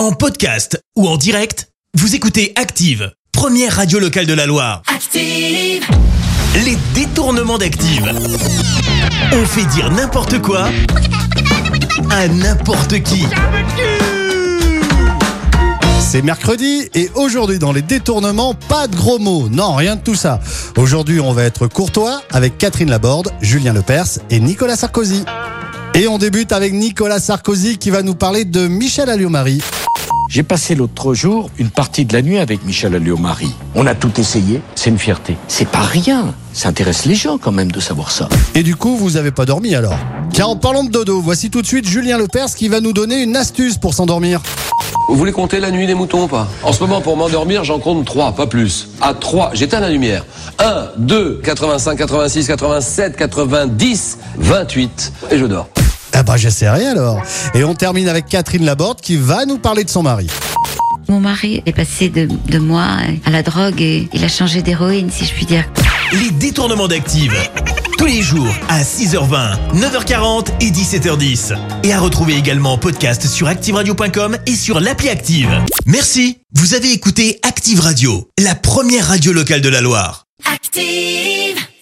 En podcast ou en direct, vous écoutez Active, première radio locale de la Loire. Active. Les détournements d'Active. On fait dire n'importe quoi à n'importe qui. C'est mercredi et aujourd'hui dans les détournements, pas de gros mots. Non, rien de tout ça. Aujourd'hui, on va être courtois avec Catherine Laborde, Julien Lepers et Nicolas Sarkozy. Et on débute avec Nicolas Sarkozy qui va nous parler de Michel Alliot-Marie. J'ai passé l'autre jour une partie de la nuit avec Michel Alliot-Marie. On a tout essayé, c'est une fierté. C'est pas rien, ça intéresse les gens quand même de savoir ça. Et du coup, vous avez pas dormi alors? Tiens, en parlant de dodo, voici tout de suite Julien Lepers qui va nous donner une astuce pour s'endormir. Vous voulez compter la nuit des moutons ou pas? En ce moment, pour m'endormir, j'en compte 3, pas plus. À 3, j'éteins la lumière. 1, 2, 85, 86, 87, 90, 28. Et je dors. Ah bah j'essaierai alors. Et on termine avec Catherine Laborde qui va nous parler de son mari. Mon mari est passé de, de moi à la drogue et il a changé d'héroïne, si je puis dire. Les détournements d'Active. Tous les jours à 6h20, 9h40 et 17h10. Et à retrouver également en podcast sur ActiveRadio.com et sur l'appli Active. Merci. Vous avez écouté Active Radio, la première radio locale de la Loire. Active.